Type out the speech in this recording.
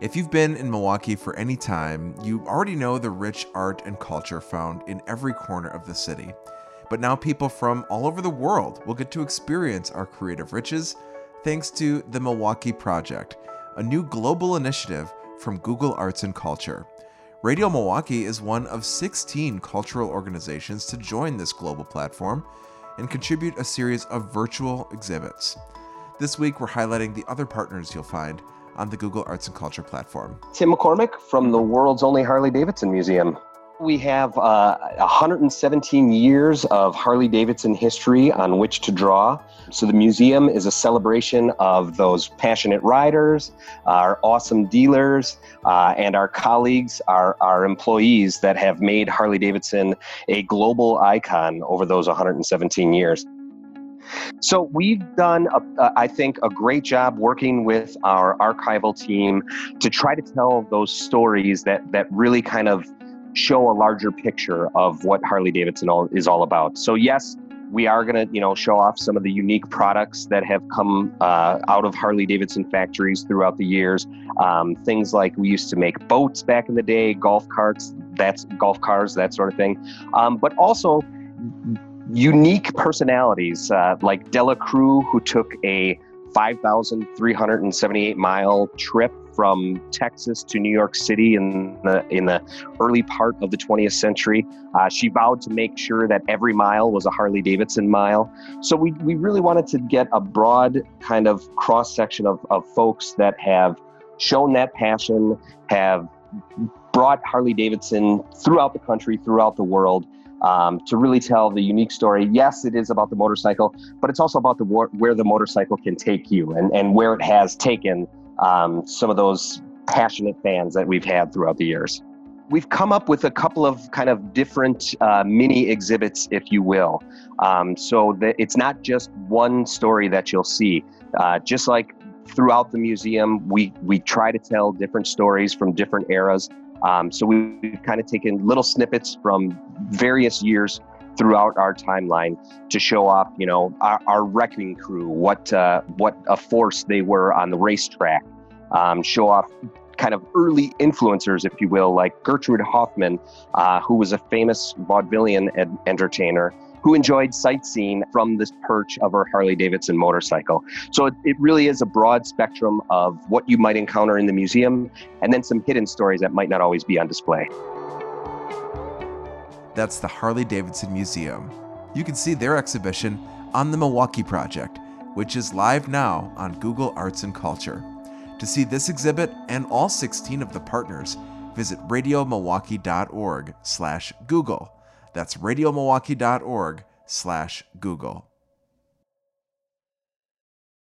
If you've been in Milwaukee for any time, you already know the rich art and culture found in every corner of the city. But now people from all over the world will get to experience our creative riches thanks to the Milwaukee Project, a new global initiative from Google Arts and Culture. Radio Milwaukee is one of 16 cultural organizations to join this global platform and contribute a series of virtual exhibits. This week, we're highlighting the other partners you'll find on the Google Arts and Culture platform. Tim McCormick from the world's only Harley Davidson Museum. We have uh, 117 years of Harley Davidson history on which to draw. So, the museum is a celebration of those passionate riders, our awesome dealers, uh, and our colleagues, our, our employees that have made Harley Davidson a global icon over those 117 years. So we've done, I think, a great job working with our archival team to try to tell those stories that that really kind of show a larger picture of what Harley Davidson is all about. So yes, we are going to, you know, show off some of the unique products that have come uh, out of Harley Davidson factories throughout the years. Um, things like we used to make boats back in the day, golf carts, that's golf cars, that sort of thing. Um, but also unique personalities uh, like Della Crewe, who took a 5,378 mile trip from Texas to New York City in the in the early part of the 20th century. Uh, she vowed to make sure that every mile was a Harley Davidson mile. So we, we really wanted to get a broad kind of cross section of, of folks that have shown that passion, have brought Harley Davidson throughout the country, throughout the world, um, to really tell the unique story. Yes, it is about the motorcycle, but it's also about the where the motorcycle can take you and, and where it has taken um, some of those passionate fans that we've had throughout the years. We've come up with a couple of kind of different uh, mini exhibits, if you will. Um, so that it's not just one story that you'll see. Uh, just like throughout the museum, we we try to tell different stories from different eras. Um, so we've kind of taken little snippets from various years throughout our timeline to show off, you know, our, our wrecking crew, what uh, what a force they were on the racetrack. Um, show off kind of early influencers, if you will, like Gertrude Hoffman, uh, who was a famous vaudevillian ed- entertainer who enjoyed sightseeing from this perch of her Harley Davidson motorcycle. So it, it really is a broad spectrum of what you might encounter in the museum and then some hidden stories that might not always be on display. That's the Harley Davidson Museum. You can see their exhibition on the Milwaukee Project, which is live now on Google Arts and Culture. To see this exhibit and all 16 of the partners, visit radiomilwaukee.org slash Google. That's radiomilwaukee.org slash Google.